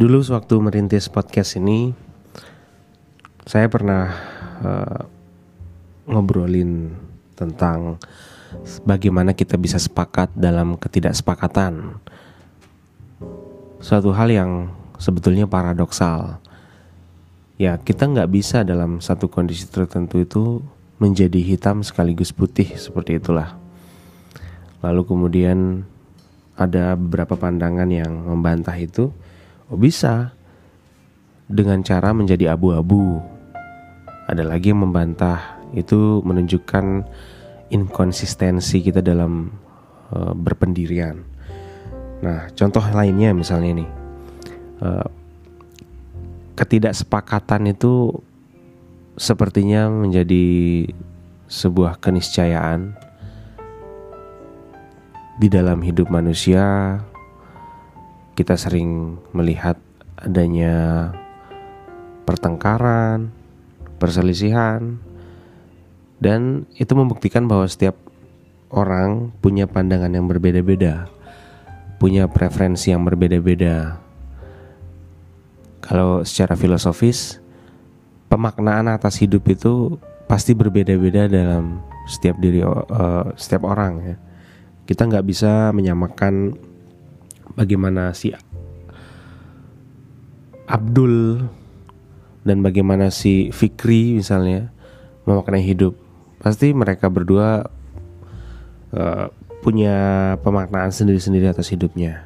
Dulu sewaktu merintis podcast ini, saya pernah uh, ngobrolin tentang bagaimana kita bisa sepakat dalam ketidaksepakatan. Suatu hal yang sebetulnya paradoksal. Ya, kita nggak bisa dalam satu kondisi tertentu itu menjadi hitam sekaligus putih seperti itulah. Lalu kemudian ada beberapa pandangan yang membantah itu Oh bisa dengan cara menjadi abu-abu. Ada lagi yang membantah itu menunjukkan inkonsistensi kita dalam uh, berpendirian. Nah, contoh lainnya misalnya ini uh, ketidaksepakatan itu sepertinya menjadi sebuah keniscayaan di dalam hidup manusia kita sering melihat adanya pertengkaran, perselisihan, dan itu membuktikan bahwa setiap orang punya pandangan yang berbeda-beda, punya preferensi yang berbeda-beda. Kalau secara filosofis, pemaknaan atas hidup itu pasti berbeda-beda dalam setiap diri uh, setiap orang ya. Kita nggak bisa menyamakan bagaimana si Abdul dan bagaimana si Fikri misalnya memaknai hidup pasti mereka berdua uh, punya pemaknaan sendiri-sendiri atas hidupnya.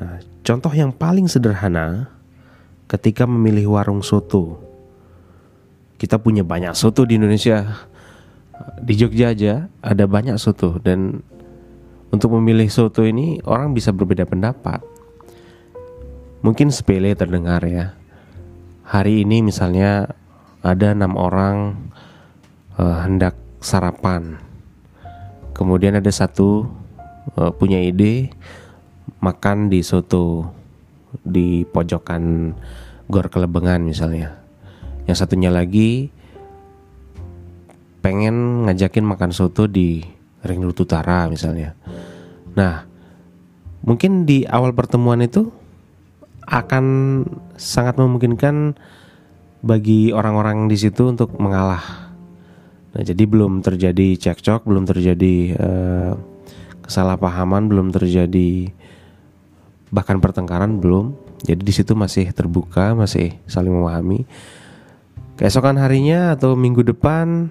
Nah, contoh yang paling sederhana ketika memilih warung soto. Kita punya banyak soto di Indonesia. Di Jogja aja ada banyak soto dan untuk memilih soto ini orang bisa berbeda pendapat. Mungkin sepele terdengar ya. Hari ini misalnya ada enam orang uh, hendak sarapan. Kemudian ada satu uh, punya ide makan di soto di pojokan Gor Kelebengan misalnya. Yang satunya lagi pengen ngajakin makan soto di Ring Road Utara misalnya. Nah, mungkin di awal pertemuan itu akan sangat memungkinkan bagi orang-orang di situ untuk mengalah. Nah, jadi belum terjadi cekcok, belum terjadi uh, kesalahpahaman, belum terjadi bahkan pertengkaran belum. Jadi di situ masih terbuka, masih saling memahami. Keesokan harinya atau minggu depan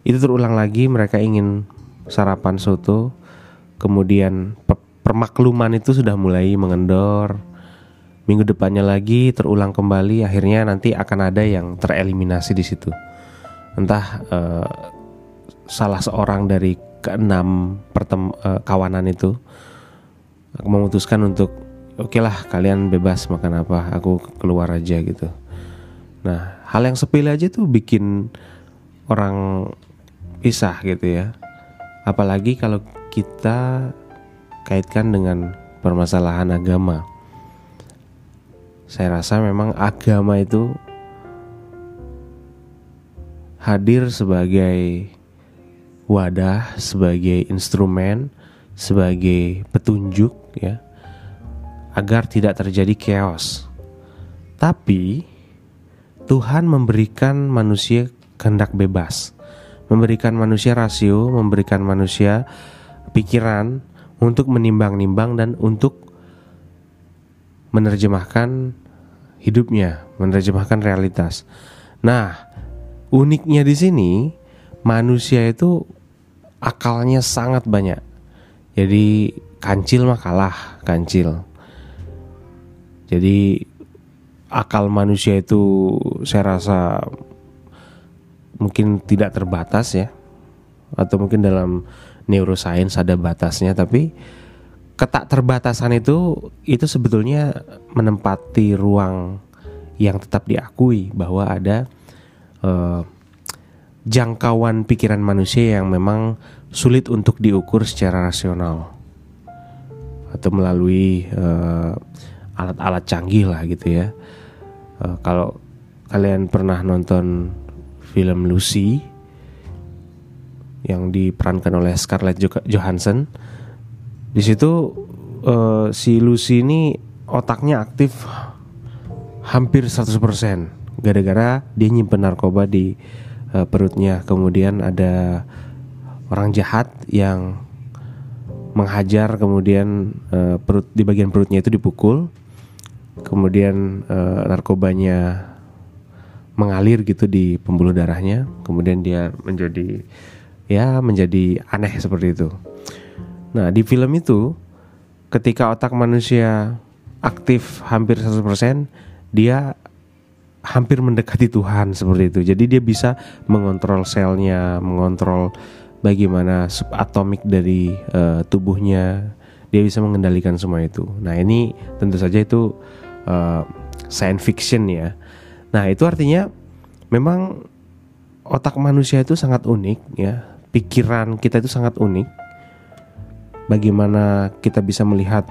itu terulang lagi mereka ingin sarapan soto, kemudian permakluman itu sudah mulai mengendor. Minggu depannya lagi terulang kembali, akhirnya nanti akan ada yang tereliminasi di situ. Entah uh, salah seorang dari keenam pertem uh, kawanan itu memutuskan untuk oke okay lah kalian bebas makan apa, aku keluar aja gitu. Nah, hal yang sepele aja tuh bikin orang pisah gitu ya. Apalagi kalau kita kaitkan dengan permasalahan agama. Saya rasa memang agama itu hadir sebagai wadah, sebagai instrumen, sebagai petunjuk ya agar tidak terjadi chaos. Tapi Tuhan memberikan manusia kehendak bebas memberikan manusia rasio, memberikan manusia pikiran untuk menimbang-nimbang dan untuk menerjemahkan hidupnya, menerjemahkan realitas. Nah, uniknya di sini manusia itu akalnya sangat banyak. Jadi kancil mah kalah, kancil. Jadi akal manusia itu saya rasa mungkin tidak terbatas ya atau mungkin dalam neuroscience ada batasnya tapi ketak terbatasan itu itu sebetulnya menempati ruang yang tetap diakui bahwa ada uh, jangkauan pikiran manusia yang memang sulit untuk diukur secara rasional atau melalui eh, alat-alat canggih lah gitu ya. Uh, kalau kalian pernah nonton film Lucy yang diperankan oleh Scarlett Johansson. Di situ uh, si Lucy ini otaknya aktif hampir 100% gara-gara dia nyimpen narkoba di uh, perutnya. Kemudian ada orang jahat yang menghajar kemudian uh, perut di bagian perutnya itu dipukul. Kemudian uh, narkobanya mengalir gitu di pembuluh darahnya. Kemudian dia menjadi ya menjadi aneh seperti itu. Nah, di film itu ketika otak manusia aktif hampir 100%, dia hampir mendekati Tuhan seperti itu. Jadi dia bisa mengontrol selnya, mengontrol bagaimana subatomik dari uh, tubuhnya. Dia bisa mengendalikan semua itu. Nah, ini tentu saja itu uh, science fiction ya. Nah, itu artinya memang otak manusia itu sangat unik ya pikiran kita itu sangat unik. Bagaimana kita bisa melihat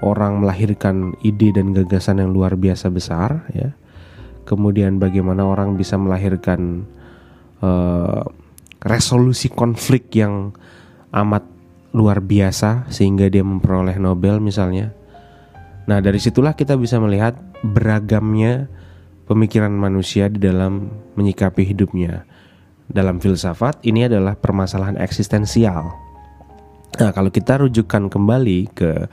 orang melahirkan ide dan gagasan yang luar biasa besar, ya. Kemudian bagaimana orang bisa melahirkan uh, resolusi konflik yang amat luar biasa sehingga dia memperoleh Nobel misalnya. Nah dari situlah kita bisa melihat beragamnya pemikiran manusia di dalam menyikapi hidupnya dalam filsafat ini adalah permasalahan eksistensial. Nah, kalau kita rujukan kembali ke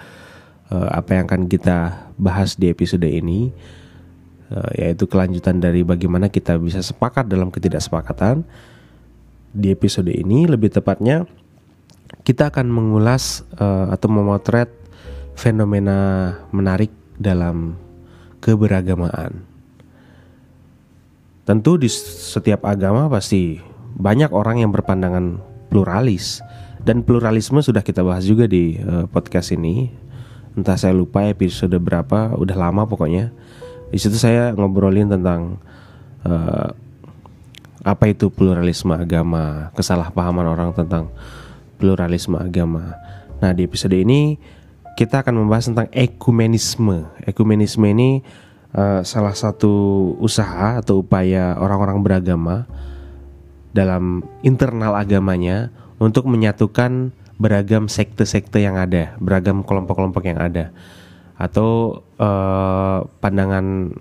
uh, apa yang akan kita bahas di episode ini, uh, yaitu kelanjutan dari bagaimana kita bisa sepakat dalam ketidaksepakatan. Di episode ini, lebih tepatnya, kita akan mengulas uh, atau memotret fenomena menarik dalam keberagamaan. Tentu di setiap agama pasti banyak orang yang berpandangan pluralis dan pluralisme sudah kita bahas juga di uh, podcast ini. Entah saya lupa episode berapa, udah lama pokoknya. Di situ saya ngobrolin tentang uh, apa itu pluralisme agama, kesalahpahaman orang tentang pluralisme agama. Nah, di episode ini kita akan membahas tentang ekumenisme. Ekumenisme ini uh, salah satu usaha atau upaya orang-orang beragama dalam internal agamanya untuk menyatukan beragam sekte-sekte yang ada, beragam kelompok-kelompok yang ada, atau uh, pandangan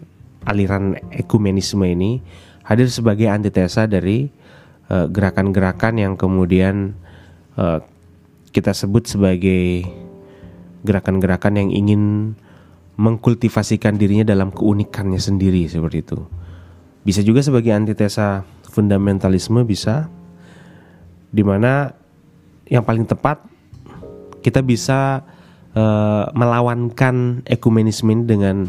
aliran ekumenisme ini hadir sebagai antitesa dari eh, gerakan-gerakan uh, yang kemudian uh, kita sebut sebagai gerakan-gerakan yang ingin mengkultivasikan dirinya dalam keunikannya sendiri seperti itu. Bisa juga sebagai antitesa fundamentalisme bisa di mana yang paling tepat kita bisa uh, melawankan ekumenisme dengan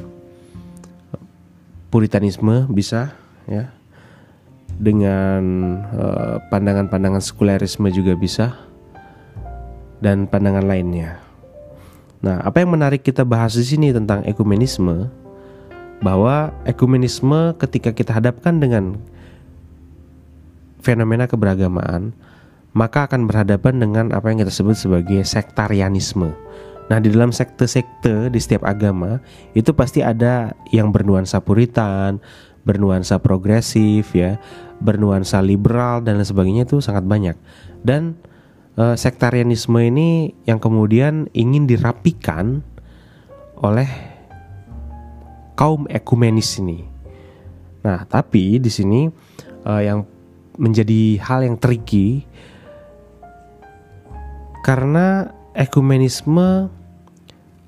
puritanisme bisa ya dengan eh, pandangan-pandangan uh, sekulerisme juga bisa dan pandangan lainnya. Nah, apa yang menarik kita bahas di sini tentang ekumenisme bahwa ekumenisme ketika kita hadapkan dengan fenomena keberagamaan, maka akan berhadapan dengan apa yang kita sebut sebagai sektarianisme. Nah, di dalam sekte-sekte di setiap agama itu pasti ada yang bernuansa puritan, bernuansa progresif ya, bernuansa liberal dan lain sebagainya itu sangat banyak. Dan uh, sektarianisme ini yang kemudian ingin dirapikan oleh kaum ekumenis ini. Nah, tapi di sini uh, yang menjadi hal yang tricky karena ekumenisme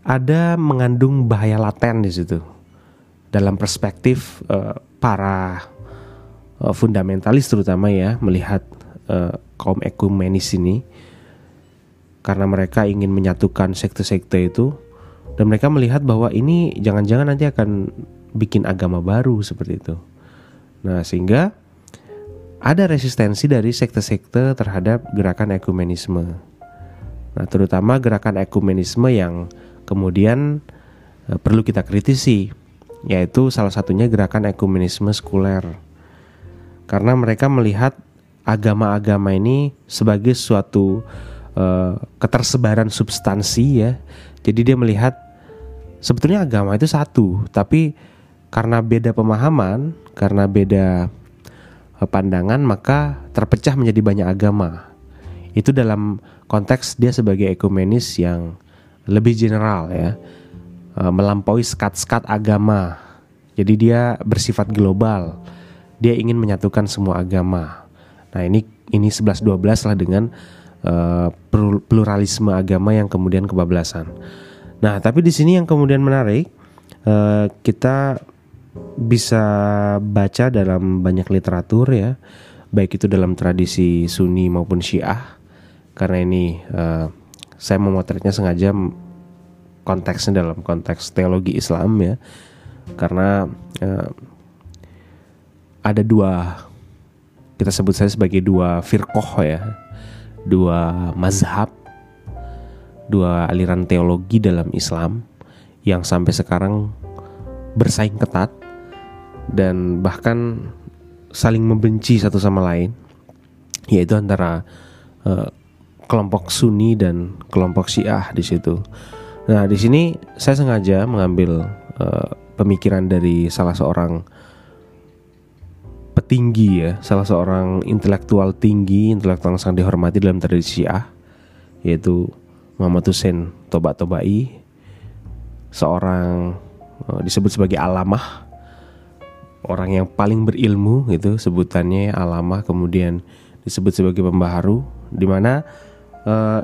ada mengandung bahaya laten di situ dalam perspektif uh, para uh, fundamentalis terutama ya melihat uh, kaum ekumenis ini karena mereka ingin menyatukan sekte-sekte itu dan mereka melihat bahwa ini jangan-jangan nanti akan bikin agama baru seperti itu. Nah, sehingga ada resistensi dari sekte-sekte terhadap gerakan ekumenisme. Nah, terutama gerakan ekumenisme yang kemudian e, perlu kita kritisi, yaitu salah satunya gerakan ekumenisme sekuler. Karena mereka melihat agama-agama ini sebagai suatu uh, ketersebaran substansi ya. Jadi dia melihat sebetulnya agama itu satu, tapi karena beda pemahaman, karena beda eh, pandangan maka terpecah menjadi banyak agama. Itu dalam konteks dia sebagai ekumenis yang lebih general ya. Eh, melampaui skat-skat agama. Jadi dia bersifat global. Dia ingin menyatukan semua agama. Nah, ini ini 11 12 lah dengan uh, pluralisme agama yang kemudian kebablasan. Nah, tapi di sini yang kemudian menarik uh, kita bisa baca dalam banyak literatur ya, baik itu dalam tradisi Sunni maupun Syiah. Karena ini uh, saya memotretnya sengaja konteksnya dalam konteks teologi Islam ya karena uh, ada dua kita sebut saya sebagai dua firqoh ya dua mazhab dua aliran teologi dalam Islam yang sampai sekarang bersaing ketat dan bahkan saling membenci satu sama lain yaitu antara uh, kelompok Sunni dan kelompok Syiah di situ. Nah, di sini saya sengaja mengambil uh, pemikiran dari salah seorang petinggi ya, salah seorang intelektual tinggi, intelektual yang sangat dihormati dalam tradisi Syiah, yaitu Muhammad Hussein Toba Tobai, seorang uh, disebut sebagai alamah, orang yang paling berilmu gitu, sebutannya alamah, kemudian disebut sebagai pembaharu, di mana uh,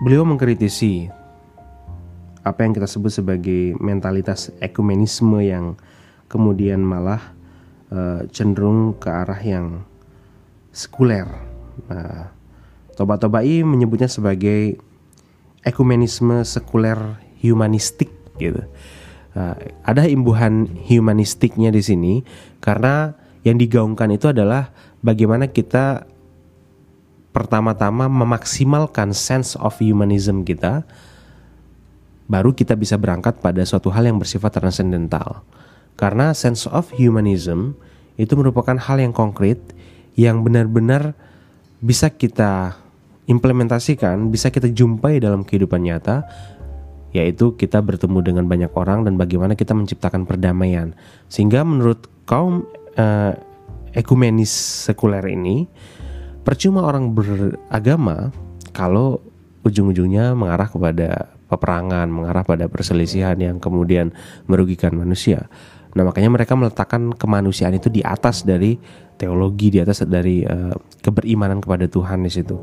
beliau mengkritisi apa yang kita sebut sebagai mentalitas ekumenisme yang kemudian malah uh, cenderung ke arah yang sekuler. Nah, Toba Tobai menyebutnya sebagai ekumenisme sekuler humanistik gitu. Uh, ada imbuhan humanistiknya di sini karena yang digaungkan itu adalah bagaimana kita pertama-tama memaksimalkan sense of humanism kita baru kita bisa berangkat pada suatu hal yang bersifat transcendental. Karena sense of humanism itu merupakan hal yang konkret yang benar-benar bisa kita implementasikan, bisa kita jumpai dalam kehidupan nyata, yaitu kita bertemu dengan banyak orang dan bagaimana kita menciptakan perdamaian. Sehingga menurut kaum uh, ekumenis sekuler ini, percuma orang beragama kalau ujung-ujungnya mengarah kepada peperangan, mengarah pada perselisihan yang kemudian merugikan manusia. Nah, makanya mereka meletakkan kemanusiaan itu di atas dari teologi, di atas dari uh, keberimanan kepada Tuhan di situ.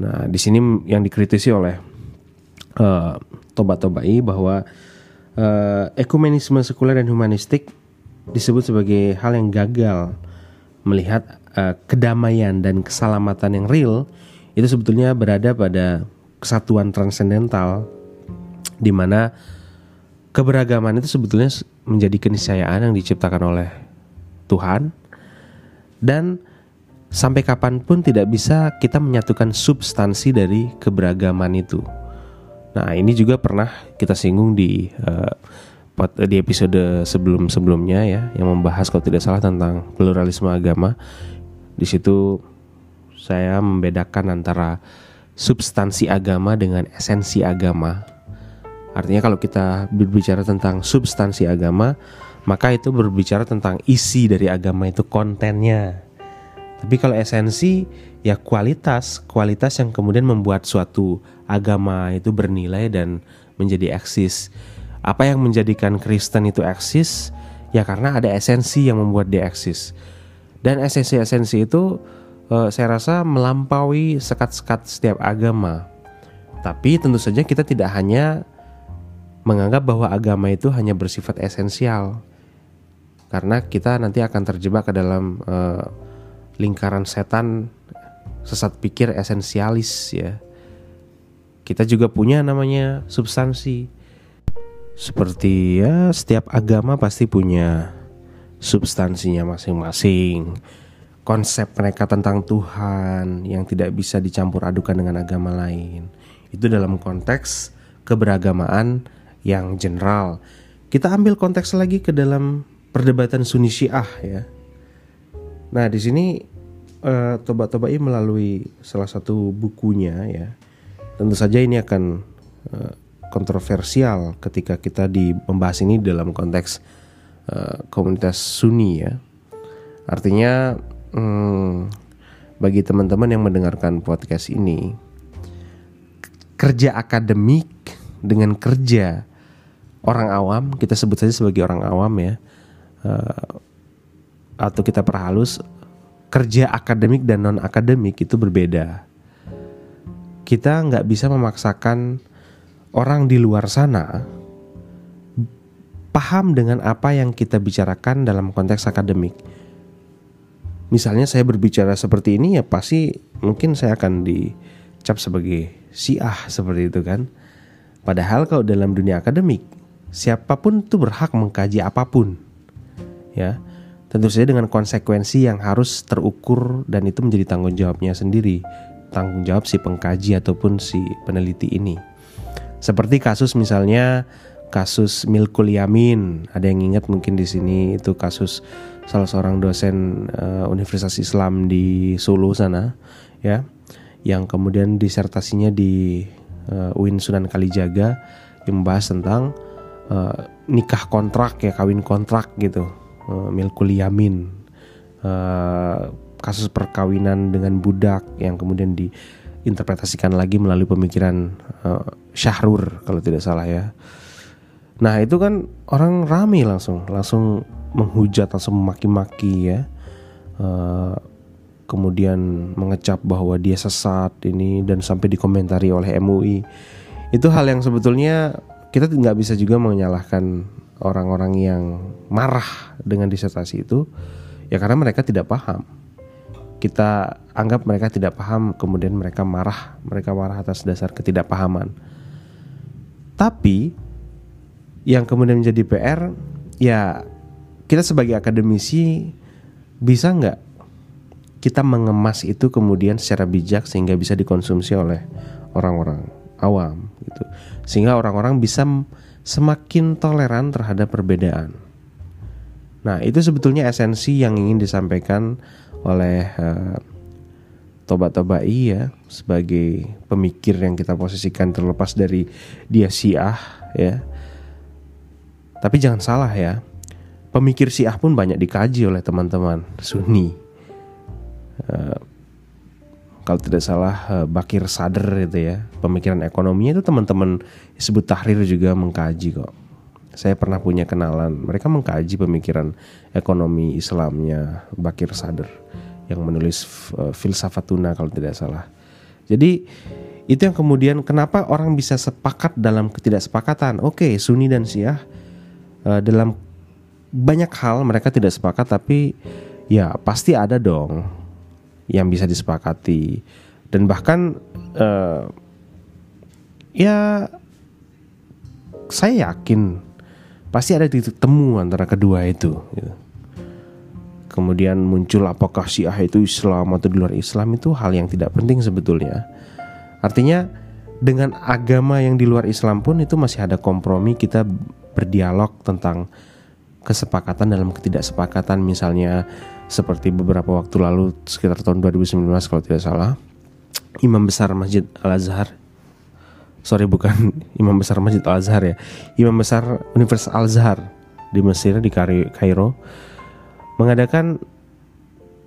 Nah, di sini yang dikritisi oleh uh, Tobat-Tobai bahwa uh, ekumenisme sekuler dan humanistik disebut sebagai hal yang gagal melihat uh, kedamaian dan keselamatan yang real itu sebetulnya berada pada kesatuan transendental di mana keberagaman itu sebetulnya menjadi keniscayaan yang diciptakan oleh Tuhan dan sampai kapan pun tidak bisa kita menyatukan substansi dari keberagaman itu. Nah ini juga pernah kita singgung di uh, di episode sebelum-sebelumnya ya yang membahas kalau tidak salah tentang pluralisme agama. Di situ saya membedakan antara substansi agama dengan esensi agama. Artinya kalau kita berbicara tentang substansi agama, maka itu berbicara tentang isi dari agama itu kontennya. Tapi kalau esensi ya kualitas, kualitas yang kemudian membuat suatu agama itu bernilai dan menjadi eksis. Apa yang menjadikan Kristen itu eksis? Ya karena ada esensi yang membuat dia eksis. Dan esensi-esensi itu uh, saya rasa melampaui sekat-sekat setiap agama. Tapi tentu saja kita tidak hanya menganggap bahwa agama itu hanya bersifat esensial. Karena kita nanti akan terjebak ke dalam uh, lingkaran setan sesat pikir esensialis ya. Kita juga punya namanya substansi. Seperti ya setiap agama pasti punya substansinya masing-masing konsep mereka tentang Tuhan yang tidak bisa dicampur adukan dengan agama lain. Itu dalam konteks keberagamaan yang general. Kita ambil konteks lagi ke dalam perdebatan Sunni Syiah ya. Nah, di sini uh, Toba Tobai melalui salah satu bukunya ya. Tentu saja ini akan uh, kontroversial ketika kita di membahas ini dalam konteks uh, komunitas Sunni ya. Artinya hmm, bagi teman-teman yang mendengarkan podcast ini, kerja akademik dengan kerja orang awam, kita sebut saja sebagai orang awam ya, uh, atau kita perhalus kerja akademik dan non akademik itu berbeda. Kita nggak bisa memaksakan orang di luar sana paham dengan apa yang kita bicarakan dalam konteks akademik. Misalnya saya berbicara seperti ini ya pasti mungkin saya akan dicap sebagai siah seperti itu kan. Padahal kalau dalam dunia akademik siapa pun itu berhak mengkaji apa pun. Ya. Tentu saja dengan konsekuensi yang harus terukur dan itu menjadi tanggung jawabnya sendiri, tanggung jawab si pengkaji ataupun si peneliti ini. Seperti kasus misalnya kasus Milkul Yamin, ada yang ingat mungkin di sini itu kasus salah seorang dosen uh, Universitas Islam di Solo sana, ya, yang kemudian disertasinya di uh, UIN Sunan Kalijaga yang membahas tentang uh, nikah kontrak ya, kawin kontrak gitu uh, milkul yamin uh, kasus perkawinan dengan budak yang kemudian diinterpretasikan lagi melalui pemikiran uh, Syahrur kalau tidak salah ya. Nah itu kan orang rame langsung langsung menghujat langsung memaki-maki ya. Uh, kemudian mengecap bahwa dia sesat ini dan sampai dikomentari oleh MUI itu hal yang sebetulnya kita nggak bisa juga menyalahkan orang-orang yang marah dengan disertasi itu ya karena mereka tidak paham. Kita anggap mereka tidak paham, kemudian mereka marah, mereka marah atas dasar ketidakpahaman. Tapi yang kemudian menjadi PR ya kita sebagai akademisi bisa nggak kita mengemas itu kemudian secara bijak sehingga bisa dikonsumsi oleh orang-orang awam gitu sehingga orang-orang bisa semakin toleran terhadap perbedaan. Nah, itu sebetulnya esensi yang ingin disampaikan oleh uh, Toba Tobai ya sebagai pemikir yang kita posisikan terlepas dari dia Syiah ya. Tapi jangan salah ya. Pemikir Syiah pun banyak dikaji oleh teman-teman Sunni. Uh, kalau tidak salah uh, Bakir Sadr itu ya pemikiran ekonominya itu teman-teman disebut Tahrir juga mengkaji kok. Saya pernah punya kenalan mereka mengkaji pemikiran ekonomi Islamnya Bakir Sadr yang menulis uh, filsafatuna kalau tidak salah. Jadi itu yang kemudian kenapa orang bisa sepakat dalam ketidaksepakatan? Oke okay, Sunni dan Syiah uh, dalam banyak hal mereka tidak sepakat tapi ya pasti ada dong yang bisa disepakati. Dan bahkan uh, ya saya yakin pasti ada titik temu antara kedua itu gitu. kemudian muncul apakah Syiah itu Islam atau di luar Islam itu hal yang tidak penting sebetulnya. Artinya dengan agama yang di luar Islam pun itu masih ada kompromi kita berdialog tentang kesepakatan dalam ketidaksepakatan. Misalnya seperti beberapa waktu lalu sekitar tahun 2019 kalau tidak salah Imam besar Masjid Al Azhar sorry bukan Imam besar Masjid Al Azhar ya. Imam besar Universitas Al Azhar di Mesir di Kairo mengadakan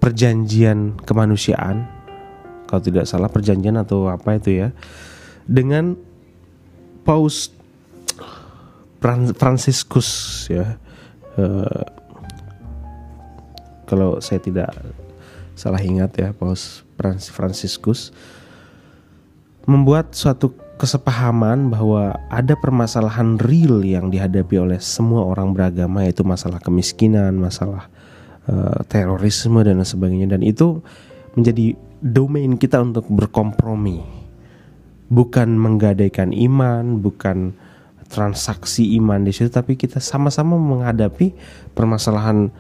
perjanjian kemanusiaan kalau tidak salah perjanjian atau apa itu ya dengan Paus Franciscus ya. Uh, kalau saya tidak salah ingat ya Paus Franciscus membuat suatu kesepahaman bahwa ada permasalahan real yang dihadapi oleh semua orang beragama yaitu masalah kemiskinan, masalah uh, terorisme dan sebagainya dan itu menjadi domain kita untuk berkompromi. Bukan menggadaikan iman, bukan transaksi iman di situ tapi kita sama-sama menghadapi permasalahan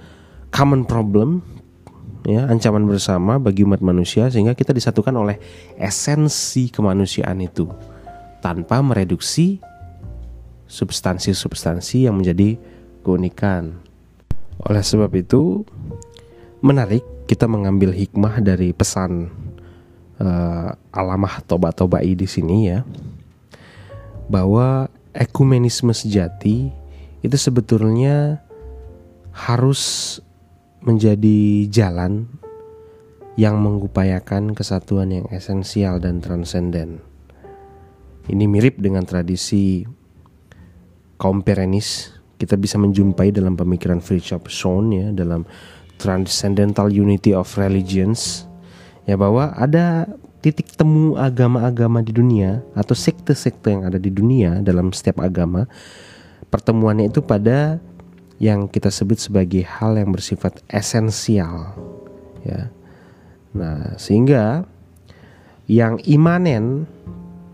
common problem ya ancaman bersama bagi umat manusia sehingga kita disatukan oleh esensi kemanusiaan itu tanpa mereduksi substansi-substansi yang menjadi keunikan. Oleh sebab itu menarik kita mengambil hikmah dari pesan uh, alamah toba tobai di sini ya bahwa ekumenisme sejati itu sebetulnya harus menjadi jalan yang mengupayakan kesatuan yang esensial dan transenden. Ini mirip dengan tradisi kaum Perenis kita bisa menjumpai dalam pemikiran Fritjof Schoen ya dalam Transcendental Unity of Religions ya bahwa ada titik temu agama-agama di dunia atau sekte-sekte yang ada di dunia dalam setiap agama pertemuannya itu pada yang kita sebut sebagai hal yang bersifat esensial ya. Nah sehingga yang imanen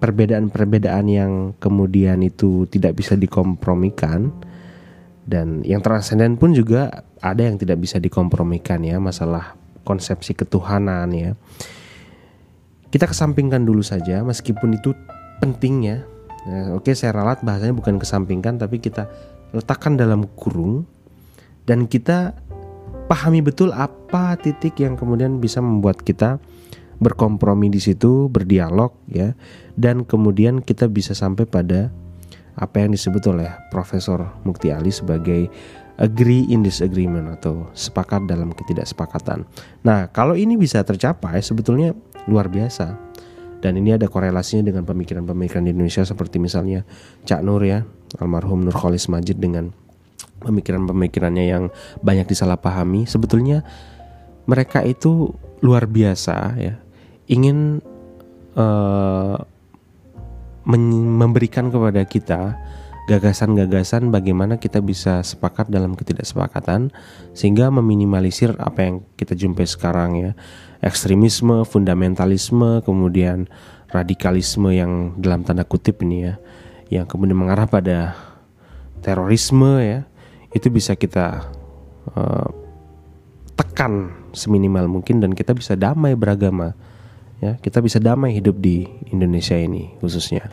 perbedaan-perbedaan yang kemudian itu tidak bisa dikompromikan dan yang transenden pun juga ada yang tidak bisa dikompromikan ya masalah konsepsi ketuhanan ya. Kita kesampingkan dulu saja meskipun itu penting ya, ya oke saya ralat bahasanya bukan kesampingkan tapi kita letakkan dalam kurung dan kita pahami betul apa titik yang kemudian bisa membuat kita berkompromi di situ, berdialog ya, dan kemudian kita bisa sampai pada apa yang disebut oleh Profesor Mukti Ali sebagai agree in disagreement atau sepakat dalam ketidaksepakatan. Nah, kalau ini bisa tercapai sebetulnya luar biasa. Dan ini ada korelasinya dengan pemikiran-pemikiran di Indonesia seperti misalnya Cak Nur ya, almarhum Nur Kholis Majid dengan pemikiran-pemikirannya yang banyak disalahpahami. Sebetulnya mereka itu luar biasa ya ingin uh, memberikan kepada kita gagasan-gagasan bagaimana kita bisa sepakat dalam ketidaksepakatan sehingga meminimalisir apa yang kita jumpai sekarang ya ekstremisme, fundamentalisme, kemudian radikalisme yang dalam tanda kutip ini ya yang kemudian mengarah pada terorisme ya itu bisa kita uh, tekan seminimal mungkin dan kita bisa damai beragama ya kita bisa damai hidup di Indonesia ini khususnya